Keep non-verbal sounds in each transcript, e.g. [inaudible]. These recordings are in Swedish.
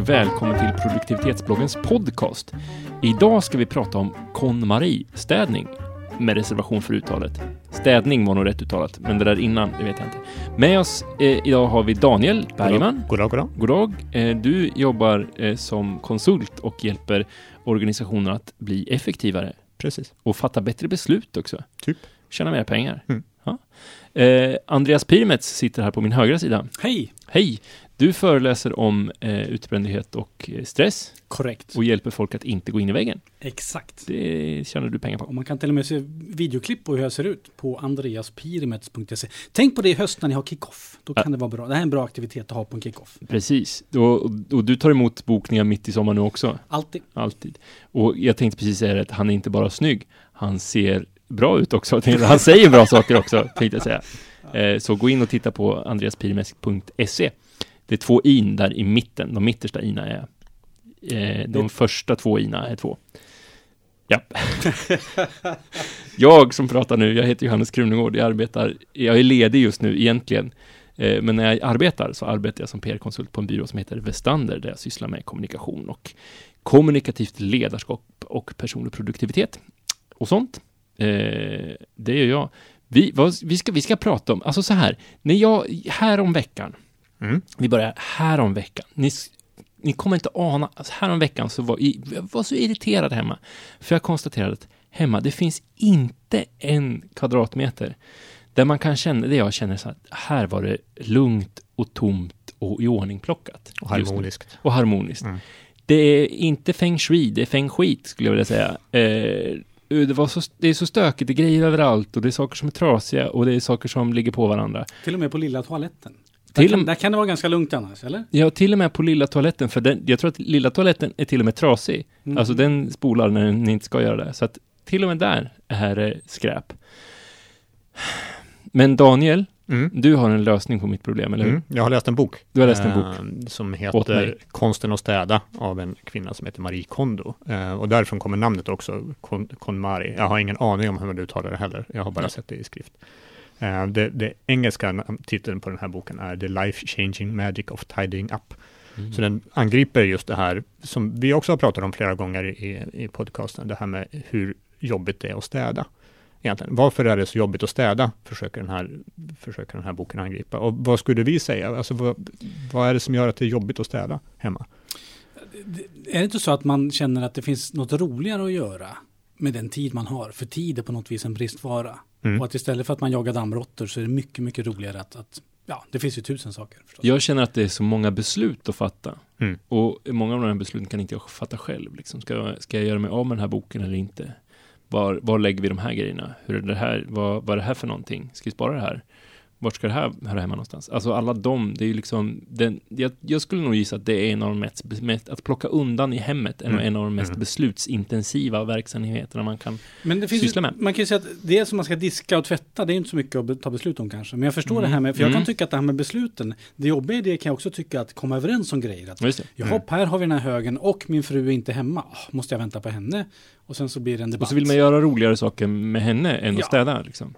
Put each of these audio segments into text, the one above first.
och välkommen till produktivitetsbloggens podcast. Idag ska vi prata om KonMari-städning med reservation för uttalet. Städning var nog rätt uttalat, men det där innan, det vet jag inte. Med oss eh, idag har vi Daniel Bergman. God dag, god dag. God dag. Eh, du jobbar eh, som konsult och hjälper organisationer att bli effektivare Precis. och fatta bättre beslut också. Typ. Tjäna mer pengar. Mm. Ja. Eh, Andreas Pirmets sitter här på min högra sida. Hej! Hej! Du föreläser om eh, utbrändhet och eh, stress Korrekt. och hjälper folk att inte gå in i väggen. Exakt. Det tjänar du pengar på. Och man kan till och med se videoklipp på hur jag ser ut på andreaspirimets.se. Tänk på det i höst när ni har kick-off. Då kan Ja. det vara bra. Det här är en bra aktivitet att ha på en kick-off. Precis. Och, och, du tar emot bokningar mitt i sommar nu också. Alltid. Alltid. Och jag tänkte precis säga det, att han är inte bara snygg, han ser bra ut också. Han säger bra saker också, tänkte jag säga. Eh, så gå in och titta på andreaspirimesk.se. Det är två in där i mitten. De mittersta ina är eh, de första två ina är två. Ja. [laughs] jag som pratar nu, jag heter Johannes Krunegård. Jag arbetar, jag är ledig just nu egentligen. Eh, Men när jag arbetar så arbetar jag som PR-konsult på en byrå som heter Vestander där jag sysslar med kommunikation och kommunikativt ledarskap och personlig produktivitet och sånt. Eh, det gör jag. Vi, vad, vi, ska, vi ska prata om, alltså så här, när jag, här om veckan, Mm. vi börjar här om veckan, ni, ni kommer inte ana, alltså här om veckan så var jag var så irriterad hemma, för jag konstaterade att hemma, det finns inte en kvadratmeter där man kan känna, det jag känner så att här var det lugnt och tomt och iordningplockat. Och harmoniskt. Och harmoniskt. Mm. Det är inte feng shui, det är feng skit skulle jag vilja säga. Eh, det, var så, det är så stökigt, det är grejer överallt och det är saker som är trasiga och det är saker som ligger på varandra. Till och med på lilla toaletten. Där Till, kan, och- där kan det vara ganska lugnt annars, eller? ja, till och med på lilla toaletten, för den, jag tror att lilla toaletten är till och med trasig. Mm. Alltså den spolar när den inte ska göra det. Så att till och med där är det skräp. Men Daniel, Mm. du har en lösning på mitt problem, eller hur? Mm. Jag har läst en bok. Du har läst en bok. eh, som heter. Konsten att städa av en kvinna som heter Marie Kondo. Eh, och därifrån kommer namnet också, Kon, KonMari. Jag har ingen aning om hur man uttalar det heller. Jag har bara sett det i skrift. Eh, det, det engelska titeln på den här boken är The Life Changing Magic of Tidying Up. Mm. Så den angriper just det här som vi också har pratat om flera gånger i, i podcasten, det här med hur jobbigt det är att städa. Egentligen. Varför är det så jobbigt att städa? Försöker den här, försöker den här boken angripa. Och vad skulle vi säga? Alltså, vad, vad är det som gör att det är jobbigt att städa hemma? Är det inte så att man känner att det finns något roligare att göra med den tid man har? För tid är på något vis en bristvara. Mm. Och att istället för att man jagar dammråttor så är det mycket, mycket roligare att, att ja, det finns ju tusen saker förstås. Jag känner att det är så många beslut att fatta. Mm. Och många av de här besluten kan inte jag fatta själv. Liksom. Ska, jag, ska jag göra mig av med den här boken eller inte? Var, var lägger vi de här grejerna? Hur är det här? Vad, vad är det här för någonting? Ska vi spara det här? Vart ska det här höra hemma någonstans? Alltså alla de, det är ju liksom, den, jag, jag skulle nog gissa att det är en av de mest, mest att plocka undan i hemmet, är Mm. en av de mest Mm. beslutsintensiva verksamheterna man kan Men det finns syssla ju, med. man kan ju säga att det som man ska diska och tvätta, det är inte så mycket att ta beslut om kanske. Men jag förstår Mm. det här med, för jag Mm. kan tycka att det här med besluten, det jobbiga i det kan jag också tycka att komma överens om grejer. Att. Jaha, Mm. här har vi den här högen och min fru är inte hemma. Ah, måste jag vänta på henne? Och sen så blir det en debatt. Och så vill man göra roligare saker med henne än Ja. att städa liksom.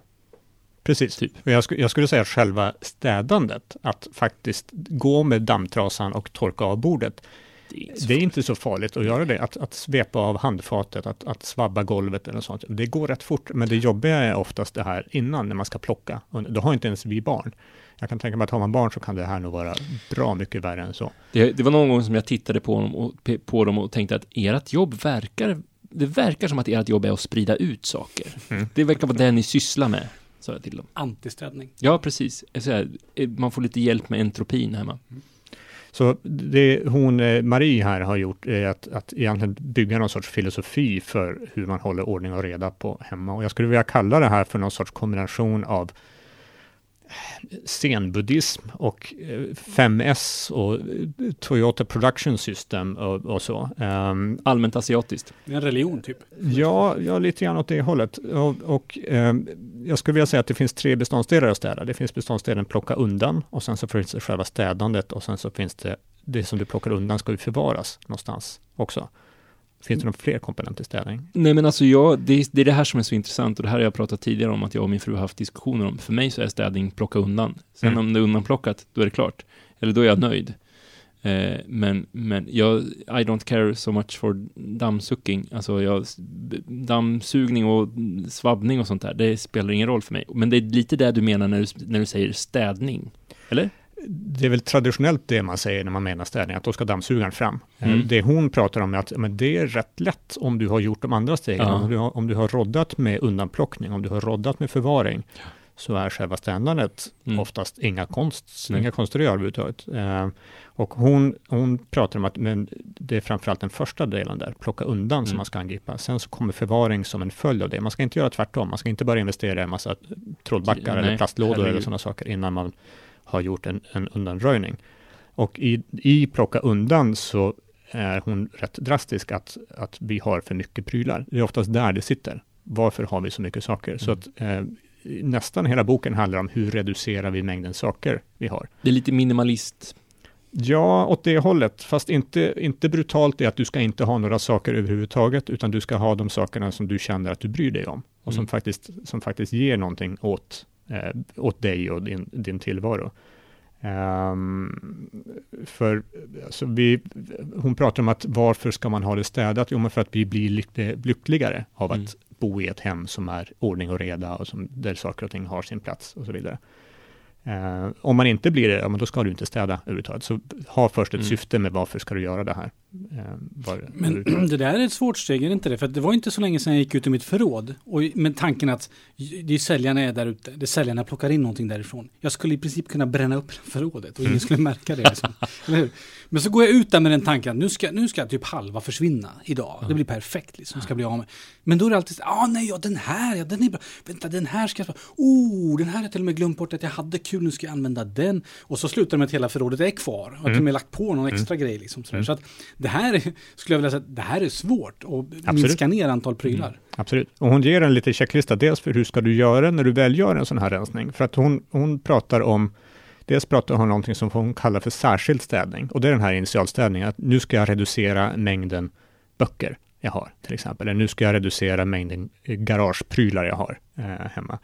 Precis. Typ. Jag, sku, jag skulle säga själva städandet, att faktiskt gå med dammtrasan och torka av bordet. Det är inte så Det är inte så farligt att göra det, att, att svepa av handfatet, att, att svabba golvet eller sånt. Det går rätt fort, men det jobbiga är oftast det här innan, när man ska plocka. Och då har inte ens vi barn. Jag kan tänka mig att har man barn så kan det här nog vara bra mycket värre än så. Det, det var någon gång som jag tittade på dem och, på dem och tänkte att ert jobb verkar, det verkar som att ert jobb är att sprida ut saker. Mm. Det verkar vara det ni sysslar med, sa jag till dem. Antistädning. Ja, precis. Eh, man får lite hjälp med entropin hemma. Så det hon, eh, Marie här har gjort är att, att egentligen bygga någon sorts filosofi för hur man håller ordning och reda på hemma. Och jag skulle vilja kalla det här för någon sorts kombination av zenbuddhism och eh, 5S och eh, Toyota Production System och, och så. Ehm, Allmänt asiatiskt. En religion typ. Ja, ja, lite grann åt det hållet. Och, och ehm, jag skulle vilja säga att det finns tre beståndsdelar att städa. Det finns beståndsdelen plocka undan och sen så finns det själva städandet och sen så finns det det som du plockar undan ska ju förvaras någonstans också. Finns det några fler komponenter i städning? Nej men alltså jag, det, är- det är det här som är så intressant och det här har jag pratat tidigare om att jag och min fru har haft diskussioner om. För mig så är städning plocka undan. Sen Mm. om det är undanplockat, då är det klart. Eller då är jag nöjd. Eh, men, men jag, I don't care so much for dammsucking. Alltså jag, dammsugning och svabbning och sånt där, det spelar ingen roll för mig. Men det är lite det du menar när du, när du säger städning, eller? Det är väl traditionellt det man säger när man menar städning, att då ska dammsugaren fram. Eh, Mm. Det hon pratar om är att men det är rätt lätt om du har gjort de andra stegen. Ja. Om, du har, om du har roddat med undanplockning, om du har roddat med förvaring, så är själva städandet Mm. oftast inga, konst, Nej. inga konster att göra överhuvudtaget. Eh, och hon, hon pratar om att men det är framförallt den första delen där, plocka undan, som Mm. man ska angripa. Sen så kommer förvaring som en följd av det. Man ska inte göra tvärtom. Man ska inte börja investera i en massa trollbackar Nej, eller plastlådor eller sådana saker innan man har gjort en, en undanröjning. Och i, i plocka undan så är hon rätt drastisk att, att vi har för mycket prylar. Det är oftast där det sitter. Varför har vi så mycket saker? Så Mm. att eh, nästan hela boken handlar om hur reducerar vi mängden saker vi har. Det är lite minimalist. Ja, åt det hållet, fast inte, inte brutalt i att du ska inte ha några saker överhuvudtaget, utan du ska ha de sakerna som du känner att du bryr dig om och som, Mm. faktiskt, som faktiskt ger någonting åt, eh, åt dig och din, din tillvaro. Ehm, för alltså vi, hon pratar om att varför ska man ha det städat? Jo, men för att vi blir lyck- lyckligare av Mm. att bo i ett hem som är ordning och reda och som, där saker och ting har sin plats och så vidare. Eh, om man inte blir det, ja, men då ska du inte städa överhuvudtaget. Så ha först ett Mm. syfte med varför ska du göra det här. Eh, var, Men det där är ett svårt steg, är det inte det? För det var inte så länge sedan jag gick ut ur mitt förråd. Och med tanken att det är säljarna är där ute. Det är säljarna plockar in någonting därifrån. Jag skulle i princip kunna bränna upp förrådet och ingen Mm. skulle märka det. Liksom. [laughs] Men så går jag ut där med den tanken att nu ska, nu ska typ halva försvinna idag. Det blir perfekt liksom. Ska bli av med. Men då är det alltid så ah nej, ja den här, ja den är bra. Vänta, den här ska jag... Oh, den här har jag till och med glömt bort att jag hade kul, nu ska jag använda den. Och så slutar det med att hela förrådet är kvar. Jag har till och med lagt på någon extra grej liksom. Mm. Så att det här är, skulle jag vilja säga, det här är svårt att Absolut. minska ner antal prylar. Absolut. Och hon ger en liten checklista, dels för hur ska du göra när du väl gör en sån här rensning. För att hon, hon pratar om, dels pratar hon om någonting som hon kallar för särskild städning. Och det är den här initialstädningen, att nu ska jag reducera mängden böcker jag har, till exempel. Eller nu ska jag reducera mängden garageprylar jag har eh, hemma.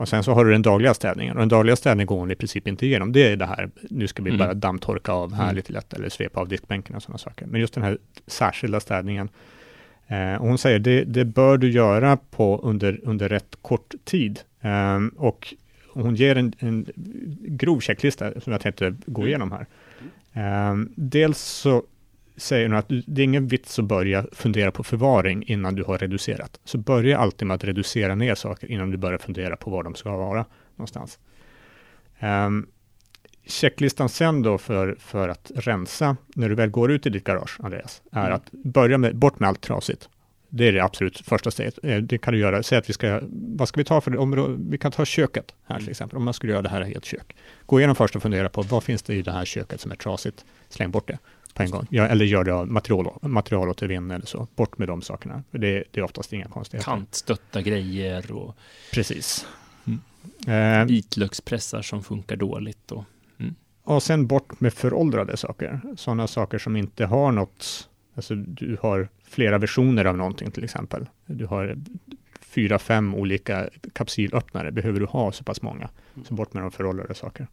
Och sen så har du den dagliga städningen. Och den dagliga städningen går hon i princip inte igenom. Det är det här, nu ska vi Mm. bara dammtorka av här Mm. lite lätt, eller svepa av diskbänken och sådana saker. Men just den här särskilda städningen, Eh, och hon säger det, det bör du göra på under, under rätt kort tid. Ehm, och hon ger en, en grov checklista som jag tänkte gå igenom här. Ehm, dels så säger hon att det är ingen vits att börja fundera på förvaring innan du har reducerat. Så börja alltid med att reducera ner saker innan du börjar fundera på var de ska vara någonstans. Um, checklistan sen då för, för att rensa, när du väl går ut i ditt garage, Andreas, är Mm. att börja med, bort med allt trasigt. Det är det absolut första steget. Eh, Det kan du göra, säg att vi ska, vad ska vi ta för område? Vi kan ta köket här till Mm. exempel, om man skulle göra det här i ett kök. Gå igenom först och fundera på vad finns det i det här köket som är trasigt? Släng bort det på en gång. Ja, eller gör det av material, materialåtervinn eller så. Bort med de sakerna. Det, det är oftast inga konstigheter. Kantstötta grejer och Precis. Mm. Eh, vitlökspressar som funkar dåligt. Och, Och sen bort med föråldrade saker. Sådana saker som inte har något, alltså du har flera versioner av någonting till exempel. Du har fyra, fem olika kapsylöppnare. Behöver du ha så pass många? Så bort med de föråldrade saker.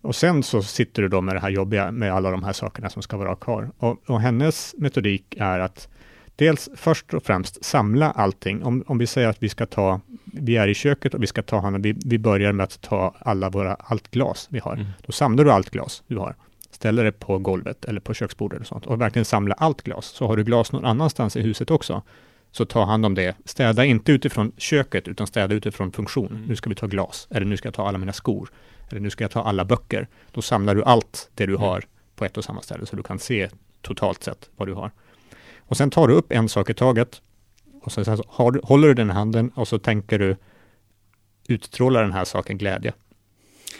Och sen så sitter du då med det här jobbiga med alla de här sakerna som ska vara kvar. Och, och hennes metodik är att dels först och främst samla allting. Om, om vi säger att vi ska ta, vi är i köket och vi ska ta vi, vi börjar med att ta alla våra, allt glas vi har. mm. Då samlar du allt glas du har, ställer det på golvet eller på köksbordet och sånt och verkligen samla allt glas. Så har du glas någon annanstans i huset också, så ta hand om det. Städa inte utifrån köket, utan städa utifrån funktion. Mm. Nu ska vi ta glas, eller nu ska jag ta alla mina skor, eller nu ska jag ta alla böcker. Då samlar du allt det du Mm. har på ett och samma ställe, så du kan se totalt sett vad du har. Och sen tar du upp en sak i taget, och sen, så har håller du den i handen och så tänker du utstrålar den här saken glädje.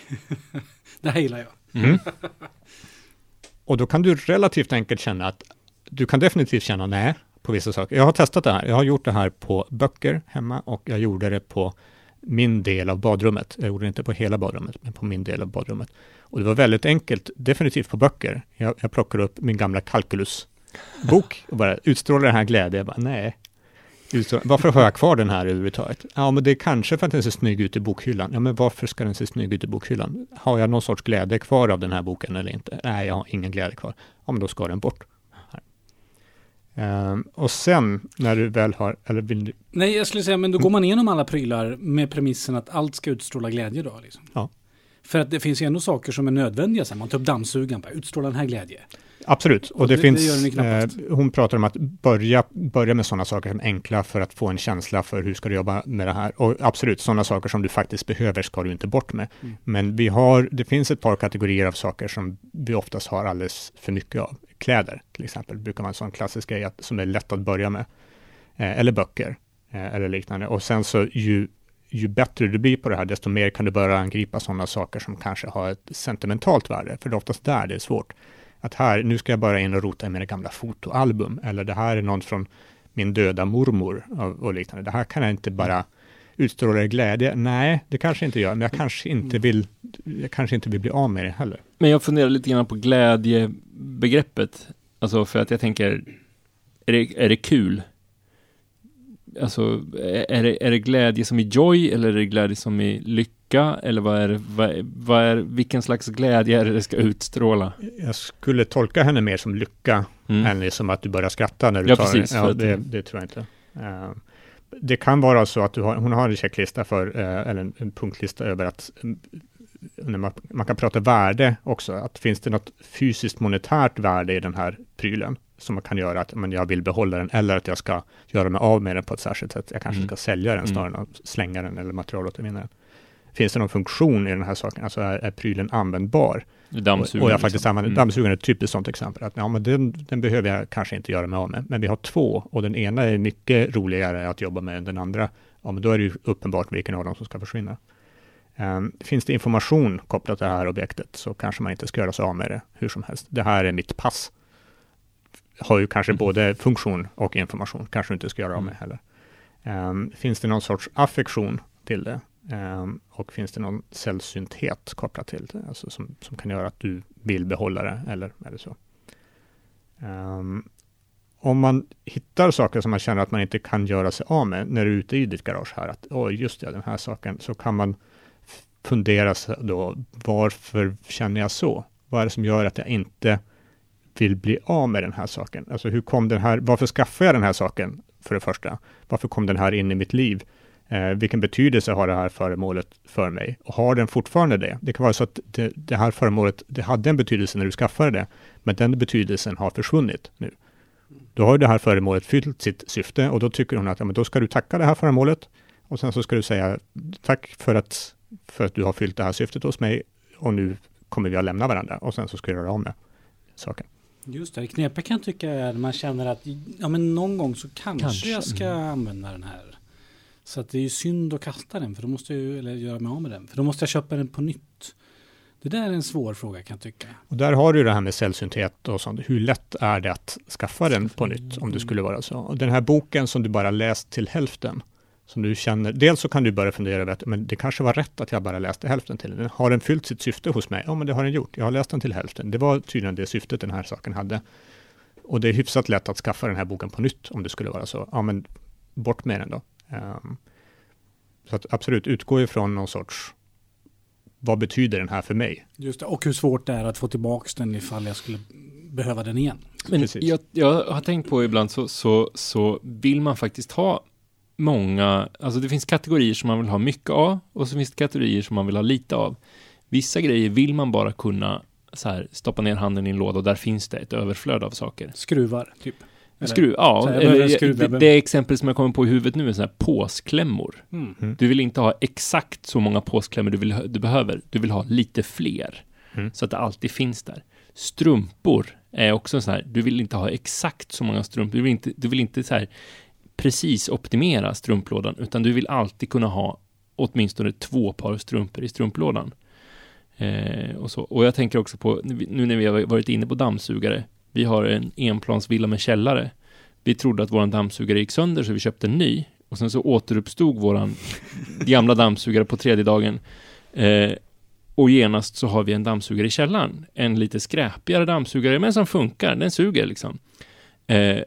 [laughs] Det här gillar jag. Mm. [laughs] Och då kan du relativt enkelt känna att du kan definitivt känna nej på vissa saker. Jag har testat det här. Jag har gjort det här på böcker hemma och jag gjorde det på min del av badrummet. Jag gjorde det inte på hela badrummet, men på min del av badrummet. Och det var väldigt enkelt, definitivt på böcker. Jag, jag plockade upp min gamla kalkylusbok och bara utstrålade den här glädjen. Jag bara, nej, Varför har jag kvar den här överhuvudtaget? Ja, men det är kanske för att den ser snygg ut i bokhyllan. Ja, men varför ska den se snygg ut i bokhyllan? Har jag någon sorts glädje kvar av den här boken eller inte? Nej, jag har ingen glädje kvar. Ja, men då ska den bort. Ehm, och sen när du väl har, eller vill du, Nej, jag skulle säga, men då går man igenom alla prylar med premissen att allt ska utstråla glädje då. Liksom. Ja. För att det finns ju ändå saker som är nödvändiga. Så här, man tar upp dammsugaren, bara, utstråla den här glädje. Absolut, och, Och det, det- finns, det eh, hon pratar om att börja, börja med sådana saker som är enkla för att få en känsla för hur ska du jobba med det här. Och absolut, sådana saker som du faktiskt behöver ska du inte bort med. Mm. Men vi har, det finns ett par kategorier av saker som vi oftast har alldeles för mycket av. Kläder till exempel brukar vara en sån klassisk grej att, som är lätt att börja med. Eh, eller böcker eh, eller liknande. Och sen så ju, ju bättre du blir på det här, desto mer kan du börja angripa sådana saker som kanske har ett sentimentalt värde. För det är oftast där det är svårt att här, nu ska jag bara in och rota i mina gamla fotoalbum, eller det här är någon från min döda mormor och, och liknande. Det här kan jag inte bara utstråla glädje. Nej, det kanske inte gör, men jag kanske inte vill, jag kanske inte vill bli av med det heller. Men jag funderar lite grann på glädjebegreppet. Alltså för att jag tänker, är det, är det kul? Alltså, är det, är det glädje som i joy eller är det glädje som i lycka? Eller vad är vad, är- vad är, vilken slags glädje är det det ska utstråla? Jag skulle tolka henne mer som lycka, Mm. än liksom att du börjar skratta när du Ja, tar precis, det. för Ja, det, det tror jag inte. Eh, det kan vara så att har, hon har en checklista för, eh, eller en, en punktlista över att mm, man, man kan prata värde också, att finns det något fysiskt monetärt värde i den här prylen som man kan göra att men jag vill behålla den eller att jag ska göra mig av med den på ett särskilt sätt. Jag kanske Mm. ska sälja den Mm. snarare än att slänga den eller materialåtervinna den. Finns det någon funktion i den här saken? Alltså är, är prylen användbar? Dammsugare. och, jag faktiskt liksom. använder Mm. dammsugaren är ett typiskt sånt exempel. Att, ja, men den, den behöver jag kanske inte göra mig av med. Men vi har två och den ena är mycket roligare att jobba med än den andra. Ja, men då är det ju uppenbart vilken av dem som ska försvinna. Ehm, finns det information kopplat till det här objektet så kanske man inte ska göra sig av med det hur som helst. Det här är mitt pass. Har ju kanske Mm. både funktion och information. Kanske du inte ska göra av med heller. Ehm, finns det någon sorts affektion till det? Ehm, och finns det någon sällsynthet kopplat till det? Alltså som, som kan göra att du vill behålla det eller, eller så. Ehm, om man hittar saker som man känner att man inte kan göra sig av med när du är ute i ditt garage här, att oh, just det, den här saken, så kan man fundera då, varför känner jag så? Vad är det som gör att jag inte vill bli av med den här saken? Alltså hur kom den här, varför skaffade jag den här saken för det första? Varför kom den här in i mitt liv? Eh, vilken betydelse har det här föremålet för mig? Och har den fortfarande det? Det kan vara så att det, det här föremålet, det hade en betydelse när du skaffade det, men den betydelsen har försvunnit nu. Då har ju det här föremålet fyllt sitt syfte och då tycker hon att ja, men då ska du tacka det här föremålet och sen så ska du säga tack för att, för att du har fyllt det här syftet hos mig och nu kommer vi att lämna varandra och sen så ska du göra av med saken. Just det, det knepiga kan jag tycka är när man känner att ja, men någon gång så kanske, Kanske, jag ska mm. använda den här. Så att det är ju synd att kasta den, för då måste jag ju, eller göra mig av med den, för då måste jag köpa den på nytt. Det där är en svår fråga kan jag tycka. Och där har du det här med sällsynthet och sånt. Hur lätt är det att skaffa den på nytt om det skulle vara så? Och den här boken som du bara läst till hälften, som du känner, dels så kan du börja fundera över att men det kanske var rätt att jag bara läste hälften till den. Har den fyllt sitt syfte hos mig? Ja, men det har den gjort. Jag har läst den till hälften. Det var tydligen det syftet den här saken hade. Och det är hyfsat lätt att skaffa den här boken på nytt om det skulle vara så. Ja, men bort med den då. Ehm, så att absolut, utgå ifrån någon sorts, vad betyder den här för mig? Just det, och hur svårt det är att få tillbaka den ifall jag skulle behöva den igen. Men Precis. jag, jag har tänkt på ibland så, så, så vill man faktiskt ha många, alltså det finns kategorier som man vill ha mycket av och så finns det kategorier som man vill ha lite av. Vissa grejer vill man bara kunna så här, stoppa ner handen i en låda och där finns det ett överflöd av saker. Skruvar, typ. Eller- Skruv, ja, här, eller, skruv, det, det exempel som jag kommer på i huvudet nu är så här påsklämmor. Mm. Du vill inte ha exakt så många påsklämmor du, vill, du behöver. Du vill ha lite fler. Mm. Så att det alltid finns där. Strumpor är också så här, du vill inte ha exakt så många strumpor. Du vill inte, du vill inte så här precis optimera strumplådan, utan du vill alltid kunna ha åtminstone två par strumpor i strumplådan. Eh, och, så. och jag tänker också på, nu när vi har varit inne på dammsugare, vi har en enplansvilla med källare. Vi trodde att våran dammsugare gick sönder så vi köpte en ny. Och sen så återuppstod våran gamla dammsugare på tredje dagen. Eh, och genast så har vi en dammsugare i källaren. En lite skräpigare dammsugare, men som funkar. Den suger liksom. Eh,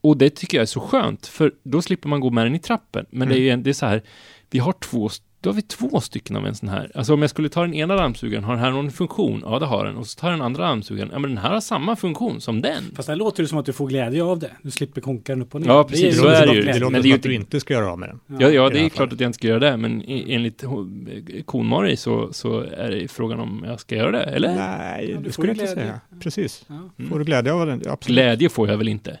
Och det tycker jag är så skönt, för då slipper man gå med den i trappen. Men det är ju en- det är så här, vi har två, då har vi två stycken av en sån här. Alltså om jag skulle ta den ena dammsugaren, har den här någon funktion? Ja, det har den. Och så tar den andra dammsugaren, ja men den här har samma funktion som den. Fast det låter det som att du får glädje av det. Du slipper konka den upp och ner. Ja, precis, Det så ju är det ju. Det låter Men det är ju att du inte ska göra av med den. Ja, ja det är klart att jag inte ska göra det, men i- enligt Kon-Mari så, så är det frågan om jag ska göra det, eller? Nej, Ja, du det skulle jag inte säga. Precis. Ja. Mm. Får du glädje av den? Absolut. Glädje får jag väl inte.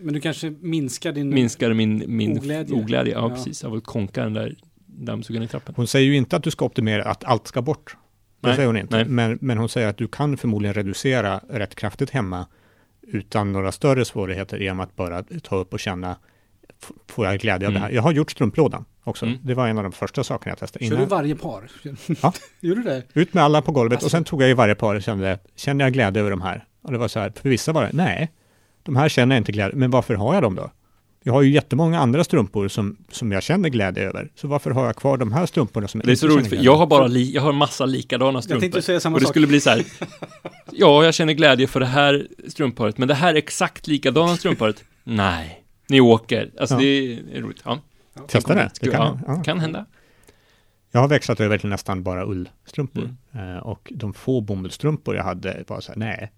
Men du kanske minskar din... Minskar min, min Oglädje. oglädje. Ja, Ja. precis. Av att konka den där dammsugaren i trappen. Hon säger ju inte att du ska optimera, att allt ska bort. Det Nej, säger hon inte. nej. Men, men hon säger att du kan förmodligen reducera rätt kraftigt hemma utan några större svårigheter genom att bara ta upp och känna, får jag glädje av Mm. det här? Jag har gjort strumplådan också. Mm. Det var en av de första sakerna jag testade. Kör du Innan. varje par? Ja. [laughs] Gjorde du det? Ut med alla på golvet Alltså- och sen tog jag i varje par och kände, känner jag glädje över de här? Och det var så här, för vissa var det, nej, de här känner jag inte glädje, men varför har jag dem då? Jag har ju jättemånga andra strumpor som, som jag känner glädje över. Så varför har jag kvar de här strumporna som jag Det är så roligt, för jag har bara li, jag har massa likadana strumpor. Jag tänkte säga samma och det sak. skulle bli så här. [laughs] Ja, jag känner glädje för det här strumparet, men det här är exakt likadana strumparet. Nej, ni åker. Alltså Ja. det är roligt. Ja. Testa det. Det kan, ja, kan hända. Jag har växlat över till nästan bara ullstrumpor. Mm. Eh, och de få bomullsstrumpor jag hade var så här, nej.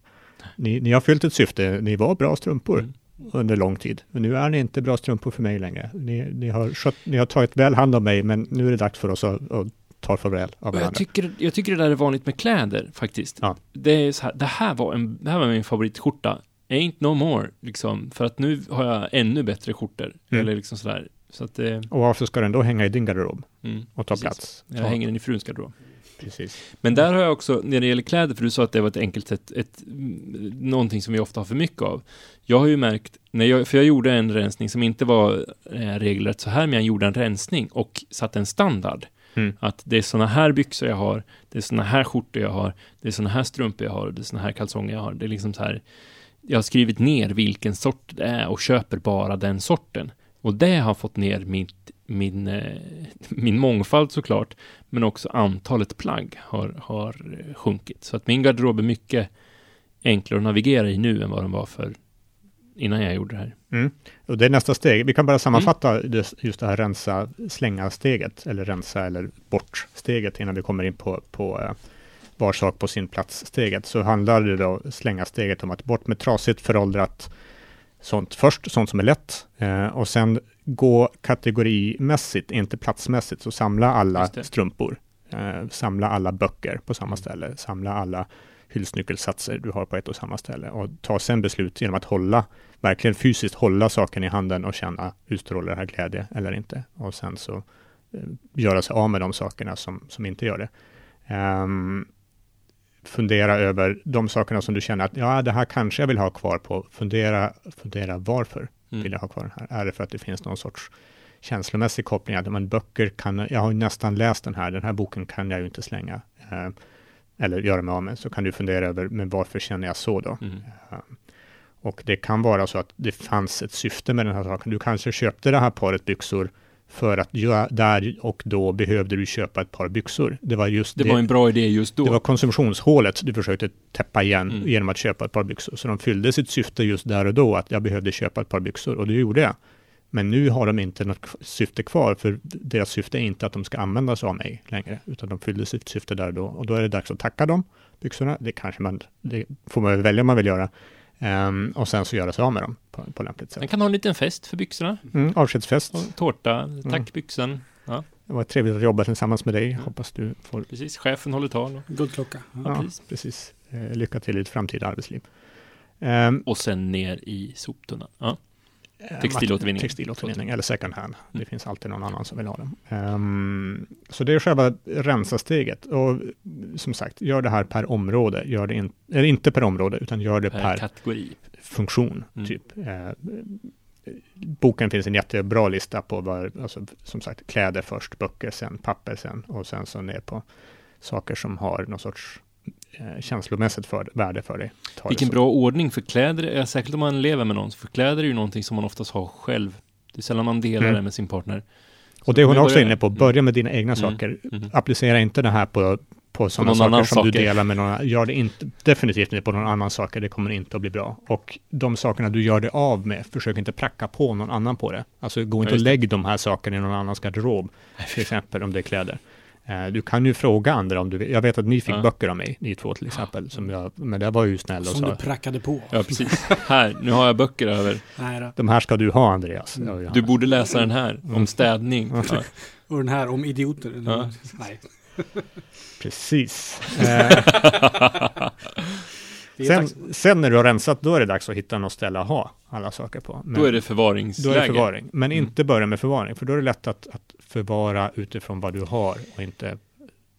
Ni, ni har fyllt ett syfte, ni var bra strumpor Mm. Under lång tid. Men nu är ni inte bra strumpor för mig längre. Ni, ni, har, skött, ni har tagit väl hand om mig, men nu är det dags för oss att, att ta farväl av Och jag, varandra. tycker, jag tycker det där är vanligt med kläder faktiskt. Ja. Det är så här, det här var en, det här var min favoritskjorta. Ain't no more, liksom. För att nu har jag ännu bättre skjortor. Mm. Eller liksom sådär. Så att det, Och varför ska den då hänga i din garderob mm, och ta precis. plats? Jag Ta- hänger den i fruns garderob. Precis. Men där har jag också, när det gäller kläder, för du sa att det var ett enkelt sätt, ett, någonting som vi ofta har för mycket av. Jag har ju märkt, när jag, för jag gjorde en rensning som inte var eh, regelrätt så här, men jag gjorde en rensning och satte en standard. Mm. Att det är såna här byxor jag har, det är såna här skjortor jag har, det är såna här strumpor jag har, det är såna här kalsonger jag har. Det är liksom så här, jag har skrivit ner vilken sort det är och köper bara den sorten. Och det har fått ner mitt, min, eh, min mångfald såklart, men också antalet plagg har, har eh, sjunkit. Så att min garderob är mycket enklare att navigera i nu än vad den var för innan jag gjorde det här. Mm. Och det är nästa steg. Vi kan bara sammanfatta Mm. just det här rensa, slänga-steget, eller rensa eller bort-steget innan vi kommer in på, på eh, var sak på sin plats-steget. Så handlar det då, slänga-steget, om att bort med trasigt, föråldrat, sånt först, sånt som är lätt, eh, och sen gå kategorimässigt, inte platsmässigt, så samla alla strumpor, eh, samla alla böcker på samma ställe, samla alla hylsnyckelsatser du har på ett och samma ställe och ta sen beslut genom att hålla, verkligen fysiskt hålla saken i handen och känna, utstrålar det här glädje eller inte? Och sen så eh, göra sig av med de sakerna som, som inte gör det. Ehm, fundera över de sakerna som du känner att, ja, det här kanske jag vill ha kvar på. Fundera, fundera varför Mm. vill jag ha kvar den här? Är det för att det finns någon sorts känslomässig koppling? Att men böcker kan, jag har ju nästan läst den här, den här boken kan jag ju inte slänga. Eh, eller göra mig av med, så kan du fundera över, men varför känner jag så då? Mm. Och det kan vara så att det fanns ett syfte med den här saken. Du kanske köpte det här paret byxor för att där och då behövde du köpa ett par byxor. Det var just Det det, var en bra idé just då. det var konsumtionshålet du försökte täppa igen Mm. genom att köpa ett par byxor. Så de fyllde sitt syfte just där och då, att jag behövde köpa ett par byxor och det gjorde jag. Men nu har de inte något syfte kvar, för deras syfte är inte att de ska användas av mig längre, utan de fyllde sitt syfte där och då. Och då är det dags att tacka dem, byxorna. Det kanske man, det får man väl välja om man vill göra. Ehm, och sen så göra sig av med dem på, på lämpligt Man sätt. kan ha en liten fest för byxorna. Mm, avskedsfest. Och tårta, tack Mm. byxan. Ja, Det var trevligt att jobba tillsammans med dig. Mm. Hoppas du får, precis. Chefen håller tal. Och, Guldklocka. Ja. ja, precis. precis. Eh, lycka till i ditt framtida arbetsliv. Ehm, och sen ner i soptunnan. Ja. Eh, Textilåtervinning. Textilåtervinning eller second hand. Det Mm. finns alltid någon annan som vill ha dem. Ehm, så det är själva rensa-steget. Och som sagt, gör det här per område. Gör det in, eller inte per område, utan gör det Per per, kategori. funktion. Mm. Typ. Eh, boken finns en jättebra lista på vad, alltså, som sagt, kläder först, böcker sen, papper sen och sen så ner på saker som har någon sorts känslomässigt för, värde för dig. Ta det Vilken bra ordning, för kläder, är, särskilt om man lever med någon, för kläder är ju någonting som man oftast har själv. Det är sällan man delar Mm. det med sin partner. Och det är hon också börjar inne på, börja med dina egna Mm. saker. Mm. Applicera inte det här på, på sådana någon saker som du saker. delar med någon Gör det inte, definitivt inte på någon annan saker, det kommer inte att bli bra. Och de sakerna du gör det av med, försök inte pracka på någon annan på det. Alltså gå inte och lägg de här sakerna i någon annans garderob, till exempel om det är kläder. Eh, Du kan ju fråga andra om du vill. Jag vet att ni fick Ja. böcker av mig, ni två till exempel, som jag, men det var ju snäll och Som du prackade på. Ja, precis. Här, nu har jag böcker över. Nej då. de här ska du ha Andreas. Mm. Du borde läsa den här, om städning. Ja. [laughs] Och den här om idioter. Ja. Nej. Precis. [laughs] Eh, [laughs] sen, sen när du har rensat, då är det dags att hitta något ställe att ha alla saker på. Men- Då är det Då är förvaringsläge. det förvaring. Men Mm. inte börja med förvaring, för då är det lätt att, att förvara utifrån vad du har och inte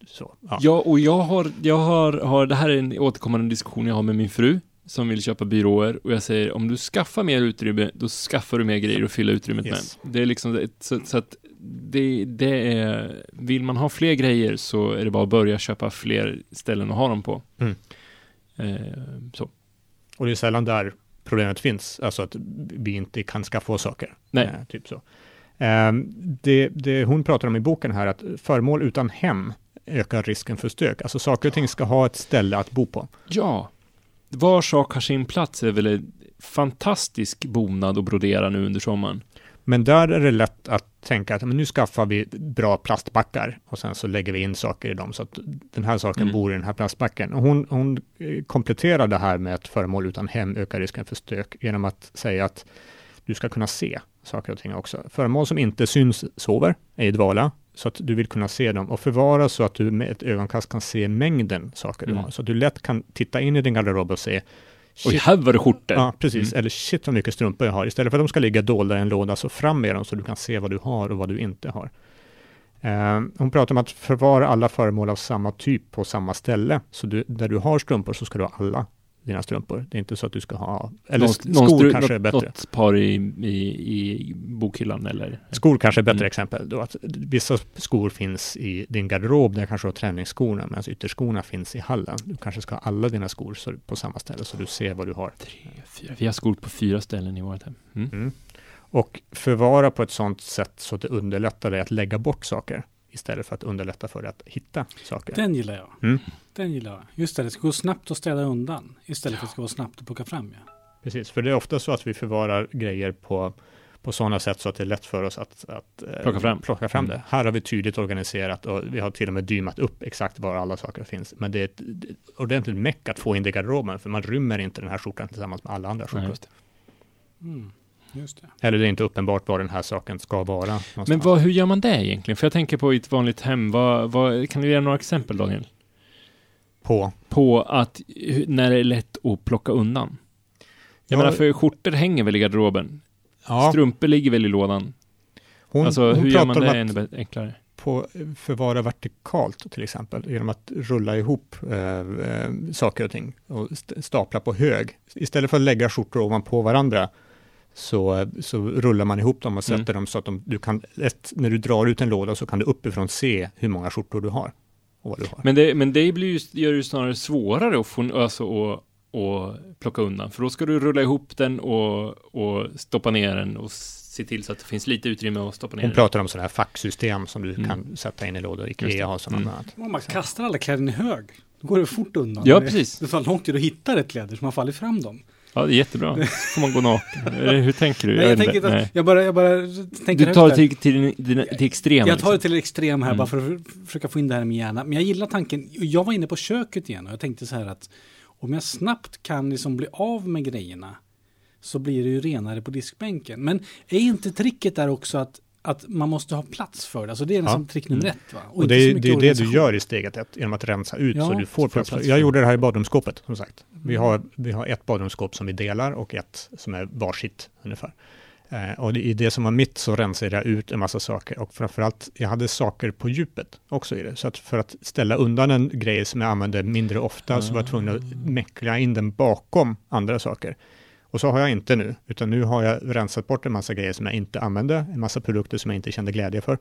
så. Ja. Ja, och jag har, jag har, har, det här är en återkommande diskussion jag har med min fru, som vill köpa byråer, och jag säger om du skaffar mer utrymme, då skaffar du mer grejer att fylla utrymmet Yes. med. Det är liksom, så, så att det, det är, vill man ha fler grejer så är det bara att börja köpa fler ställen att ha dem på. Mm. Eh, så. Och det är sällan där problemet finns, alltså att vi inte kan skaffa oss saker. Nej. Eh, typ så. Ehm, det, det hon pratar om i boken här, att föremål utan hem ökar risken för stök. Alltså saker och ting ska ha ett ställe att bo på. Ja, var sak har sin plats är väl en fantastisk bonad att brodera nu under sommaren. Men där är det lätt att tänka att men nu skaffar vi bra plastbackar och sen så lägger vi in saker i dem så att den här saken Mm. bor i den här plastbacken. Och hon, hon eh, kompletterar det här med att föremål utan hem ökar risken för stök genom att säga att du ska kunna se saker och ting också. Föremål som inte syns sover, är i dvala, så att du vill kunna se dem och förvara så att du med ett ögonkast kan se mängden saker du Mm. har. Så att du lätt kan titta in i din garderob och se Oj, här var det skjortor! Ja, precis. Mm. Eller shit vad mycket strumpor jag har. Istället för att de ska ligga dolda i en låda, så fram med dem så du kan se vad du har och vad du inte har. Eh, hon pratar om att förvara alla föremål av samma typ på samma ställe. Så du, där du har strumpor så ska du ha alla dina strumpor. Det är inte så att du ska ha, eller Någon- sk- någon skor stru- kanske är bättre. Något par i, i, i bokhyllan eller? Skor kanske är bättre Mm. exempel. Då att vissa skor finns i din garderob, där kanske du har träningsskorna, medan ytterskorna finns i hallen. Du kanske ska ha alla dina skor så, på samma ställe, så du ser vad du har. Tre, fyra. Vi har skor på fyra ställen i vårt hem. Mm. Mm. Och förvara på ett sådant sätt så att det underlättar dig att lägga bort saker istället för att underlätta för dig att hitta saker. Den gillar jag. Mm. Den gillar jag. Just det, det ska gå snabbt att städa undan. Istället för att det ska gå snabbt att plocka fram. Ja. Precis, för det är ofta så att vi förvarar grejer på, på sådana sätt så att det är lätt för oss att, att eh, Plocka fram. plocka fram det. Mm. Här har vi tydligt organiserat och vi har till och med dymat upp exakt var alla saker finns. Men det är ett, det ordentligt meck att få in det i garderoben, för man rymmer inte den här skjortan tillsammans med alla andra skjortor. det. Mm. Just det. Eller det är inte uppenbart var den här saken ska vara. Någonstans. Men vad, hur gör man det egentligen? För jag tänker på ett vanligt hem, vad, vad, kan du ge några exempel Daniel? På? På att, när det är lätt att plocka undan? Jag Ja, menar, för skjortor hänger väl i garderoben? ja, Strumpor ligger väl i lådan? hon, alltså, hon hur gör man det ännu enklare? på förvara vertikalt till exempel, genom att rulla ihop eh, eh, saker och ting och st- stapla på hög. Istället för att lägga skjortor ovanpå varandra så, så rullar man ihop dem och Mm. sätter dem så att de, du kan, ett, när du drar ut en låda så kan du uppifrån se hur många skjortor du har och vad du har. Men det, men det blir ju, gör det ju snarare svårare att få, alltså, och, och plocka undan. För då ska du rulla ihop den och, och stoppa ner den och se till så att det finns lite utrymme att stoppa ner Hon den. pratar om sådana här facksystem som du Mm. kan sätta in i lådor. Ikea har sådana Mm. annat. Man kastar alla kläderna i hög, då går det fort undan. Ja, precis. Det tar lång tid att hitta rätt kläder, så man faller fram dem. Ja, det är jättebra. Så får man gå naken. [laughs] Hur tänker du? Nej, jag tänker inte. jag bara, jag bara tänker Du tar det till, till, till, till extremen. Jag tar det liksom. till extrem här Mm. bara för att försöka få in det här med hjärnan. Men jag gillar tanken, jag var inne på köket igen och jag tänkte så här att om jag snabbt kan liksom bli av med grejerna så blir det ju renare på diskbänken. Men är inte tricket där också att, att man måste ha plats för det? Alltså det är liksom trick nummer Mm. ett va? Och inte det, är- det är det du gör i steget ett, genom att rensa ut Ja, så du får plats. plats Jag gjorde det här i badrumsskåpet, som sagt. Vi har, vi har ett badrumsskåp som vi delar och ett som är varsitt ungefär. Eh, och i det som var mitt så rensade jag ut en massa saker och framförallt, jag hade saker på djupet också i det. Så att för att ställa undan en grej som jag använde mindre ofta så var jag tvungen att mäckla in den bakom andra saker. Och så har jag inte nu, utan nu har jag rensat bort en massa grejer som jag inte använde, en massa produkter som jag inte kände glädje för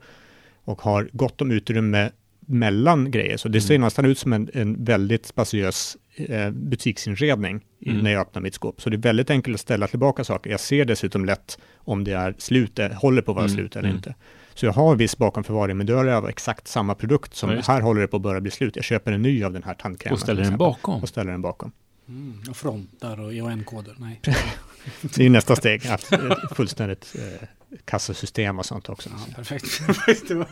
och har gott om utrymme mellan grejer. Så det ser Mm. nästan ut som en, en väldigt spaciös eh, butiksinredning Mm. när jag öppnar mitt skåp. Så det är väldigt enkelt att ställa tillbaka saker. Jag ser dessutom lätt om det är slut, det håller på att vara Mm, slut eller mm. inte. Så jag har viss bakomförvaring, men då är det av exakt samma produkt som Ja, här håller det på att börja bli slut. Jag köper en ny av den här tandkrämen. Och ställer den bakom. Och ställer den bakom. Mm, och frontar och EAN-koder. Nej. [laughs] Det är ju nästa steg, att ett fullständigt eh, kassasystem och sånt också. Ja, perfekt. [laughs] det, var,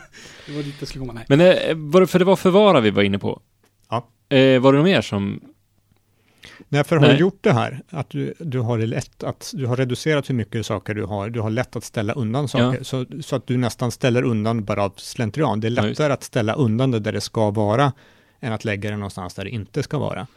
det var dit skulle komma. Nej. Men eh, var det, för det var förvara vi var inne på. Ja. Eh, var det något mer som... Nej, för har Nej. du gjort det här, att du, du har det lätt att, du har reducerat hur mycket saker du har, du har lätt att ställa undan saker, så, så att du nästan ställer undan bara av slentrian. Det är Ja, lättare att ställa undan det där det ska vara, än att lägga det någonstans där det inte ska vara.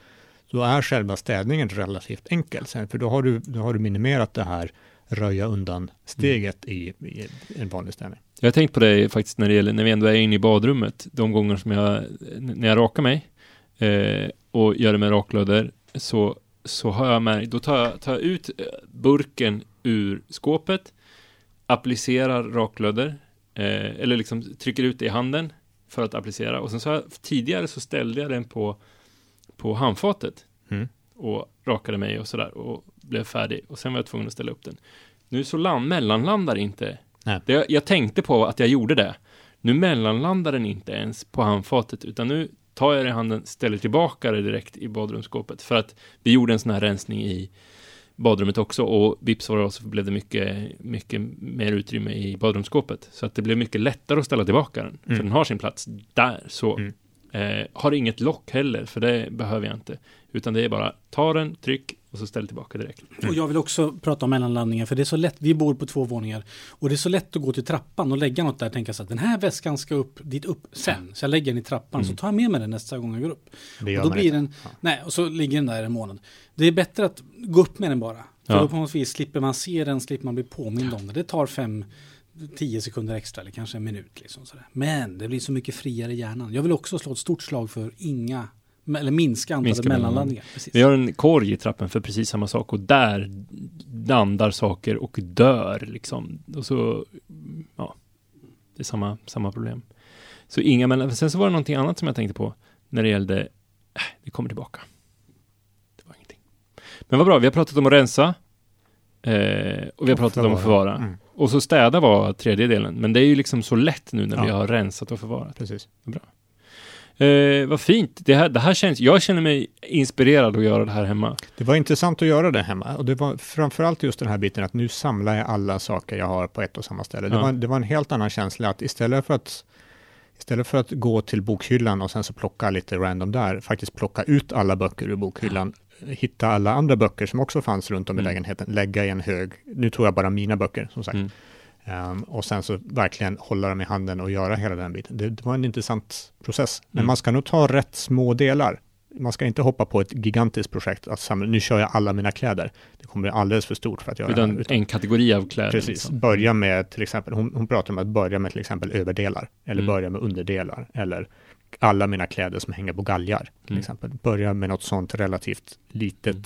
Då är själva städningen relativt enkel, sen, för då har, du, då har du minimerat det här röja undan steget i, i en vanlig städning. Jag har tänkt på det faktiskt när det gäller, när vi ändå är inne i badrummet, de gånger som jag, när jag rakar mig eh, och gör det med raklödder, så, så har jag märkt, då tar jag, tar jag ut eh, burken ur skåpet, applicerar raklödder, eh, eller liksom trycker ut det i handen för att applicera, och sen så har jag, tidigare så ställde jag den på, på handfatet Mm. och rakade mig och sådär och blev färdig och sen var jag tvungen att ställa upp den. Nu så land, mellanlandar inte. Nej. Det, jag tänkte på att jag gjorde det. Nu mellanlandar den inte ens på handfatet utan nu tar jag det i handen, ställer tillbaka det direkt i badrumsskåpet för att vi gjorde en sån här rensning i badrummet också och vips var det så blev det mycket, mycket mer utrymme i badrumsskåpet. Så att det blev mycket lättare att ställa tillbaka den. För Mm. den har sin plats där, så. Mm. Eh, har inget lock heller, för det behöver jag inte. Utan det är bara ta den, tryck och så ställ tillbaka direkt. Och jag vill också prata om mellanlandningen för det är så lätt, vi bor på två våningar och det är så lätt att gå till trappan och lägga något där och tänka så att den här väskan ska upp dit upp sen. Så jag lägger den i trappan Mm. så tar jag med mig den nästa gång jag går upp. Det Och då blir den, Ja. nej, och så ligger den där en månad. Det är bättre att gå upp med den bara. För Ja. då på något vis slipper man se den, slipper man bli påmind om det. Det tar fem, tio sekunder extra eller kanske en minut. Liksom sådär. Men det blir så mycket friare i hjärnan. Jag vill också slå ett stort slag för inga, eller minska antalet Minska mellanlandningar. Precis. Vi har en korg i trappen för precis samma sak och där landar saker och dör liksom. Och så, ja, det är samma, samma problem. Så inga mellan, sen så var det någonting annat som jag tänkte på när det gällde, äh, vi kommer tillbaka. Det var ingenting. Men vad bra, vi har pratat om att rensa. Eh, och vi har pratat om att förvara. Mm, Och så städa var tredje delen. Men det är ju liksom så lätt nu när vi Ja. har rensat och förvarat. precis. Eh, vad fint. Det här, det här känns, jag känner mig inspirerad att göra det här hemma. Det var intressant att göra det hemma och det var framförallt just den här biten att nu samlar jag alla saker jag har på ett och samma ställe. Det, Ja. var, det var en helt annan känsla att istället för att Istället för att gå till bokhyllan och sen så plocka lite random där, faktiskt plocka ut alla böcker ur bokhyllan, hitta alla andra böcker som också fanns runt om i Mm. lägenheten, lägga i en hög. Nu tror jag bara mina böcker, som sagt. Mm. Ehm, och sen så verkligen hålla dem i handen och göra hela den biten. Det, det var en intressant process. Men Mm. man ska nog ta rätt små delar. Man ska inte hoppa på ett gigantiskt projekt att samla, nu kör jag alla mina kläder. Det kommer bli alldeles för stort för att göra Utan. Utan, en kategori av kläder. precis, liksom. börja med till exempel, hon, hon pratar om att börja med till exempel överdelar, eller Mm. börja med underdelar, eller alla mina kläder som hänger på galgar, till Mm. exempel. Börja med något sånt relativt litet Mm.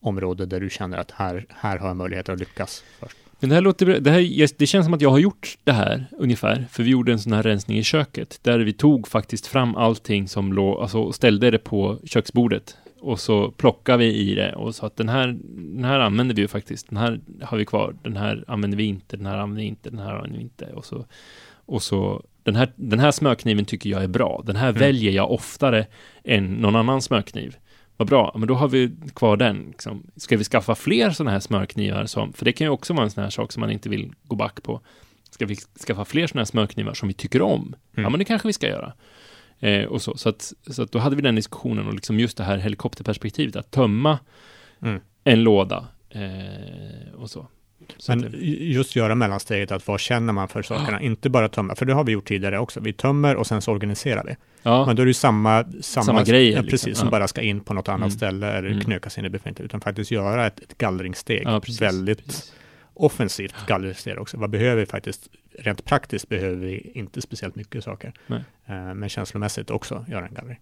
område där du känner att här, här har jag möjligheter att lyckas först. Men det här låter. Det, här, det känns som att jag har gjort det här ungefär. För vi gjorde en sån här rensning i köket. Där vi tog faktiskt fram allting som låg, alltså ställde det på köksbordet. Och så plockade vi i det och sa att den här, den här använder vi ju faktiskt. Den här har vi kvar. Den här använder vi inte. Den här använder vi inte. Den här använder vi inte. Och så, och så den här, den här smörkniven tycker jag är bra. Den här Mm. väljer jag oftare än någon annan smörkniv. Vad bra, men då har vi kvar den. Liksom. Ska vi skaffa fler sådana här smörknivar? Som, för det kan ju också vara en sån här sak som man inte vill gå back på. Ska vi skaffa fler sådana här smörknivar som vi tycker om? Ja, Mm. men det kanske vi ska göra. Eh, och så, så, att, så att då hade vi den diskussionen och liksom just det här helikopterperspektivet, att tömma Mm. en låda eh, och så. Så Men det, just göra mellansteget, att vad känner man för sakerna? Inte bara tömma, för det har vi gjort tidigare också. Vi tömmer och sen så organiserar vi. ja, Men då är det ju samma, samma, Samma grejer, ja, liksom. precis, som Ja. bara ska in på något annat Mm. ställe eller Mm. knökas in i befintligt, utan faktiskt göra ett, ett gallringssteg. ja, precis, Väldigt precis. offensivt gallringssteg också. Vad behöver vi faktiskt? Rent praktiskt behöver vi inte speciellt mycket saker. Nej. Eh, men känslomässigt också göra en gallring.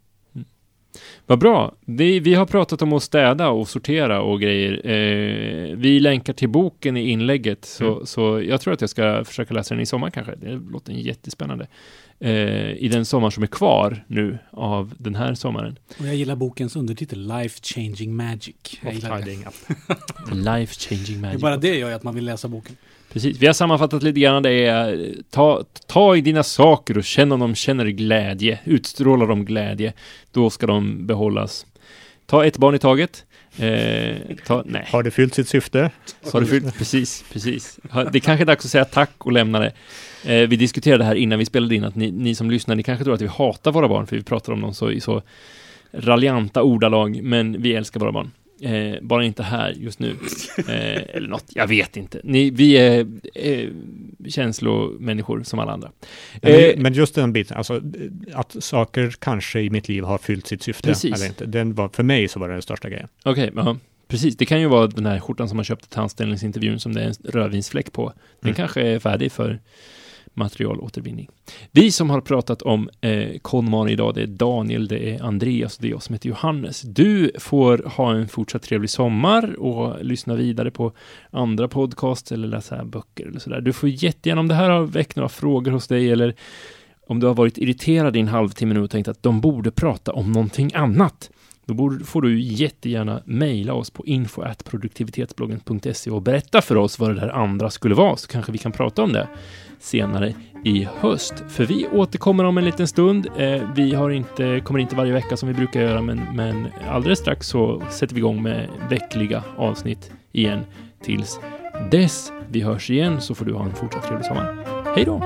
Vad bra. Det, vi har pratat om att städa och sortera och grejer. Eh, vi länkar till boken i inlägget, så, Mm. så jag tror att jag ska försöka läsa den i sommar kanske. Det låter jättespännande. Eh, I den sommar som är kvar nu av den här sommaren. Och jag gillar bokens undertitel Life Changing Magic. Jag gillar det. [laughs] Life changing Det är magic. bara det gör ju att man vill läsa boken. Precis. Vi har sammanfattat lite grann det är ta, ta i dina saker och känn om de känner glädje. Utstrålar de glädje, då ska de behållas. Ta ett barn i taget. Eh, ta, nej. Har det fyllt sitt syfte? Har det fyllt? Precis, precis. Det är kanske är dags att säga tack och lämna det. Eh, vi diskuterade här innan vi spelade in att ni, ni som lyssnar, ni kanske tror att vi hatar våra barn, för vi pratar om dem så, i så raljanta ordalag, men vi älskar våra barn. Eh, bara inte här just nu. Eh, eller något, jag vet inte. Ni, vi är eh, känslomänniskor som alla andra. Men, men just den biten, alltså att saker kanske i mitt liv har fyllt sitt syfte Precis. eller inte. Den var, för mig så var det den största grejen. Okej, ja. Precis, det kan ju vara den här skjortan som man köpte till anställningsintervjun som det är en rödvinsfläck på. Den Mm. kanske är färdig för materialåtervinning. Vi som har pratat om eh, KonMari idag, det är Daniel, det är Andreas och det är jag som heter Johannes. Du får ha en fortsatt trevlig sommar och lyssna vidare på andra podcasts eller läsa böcker eller sådär. Du får jättegärna, om det här har väckt några frågor hos dig eller om du har varit irriterad i en halvtimme nu och tänkt att de borde prata om någonting annat, då borde, får du jättegärna mejla oss på info.produktivitetsbloggen.se och berätta för oss vad det där andra skulle vara, så kanske vi kan prata om det senare i höst. För vi återkommer om en liten stund. Eh, vi har inte, kommer inte varje vecka som vi brukar göra, men, men alldeles strax så sätter vi igång med veckliga avsnitt igen. Tills dess vi hörs igen så får du ha en fortsatt trevlig sommar. Hej då!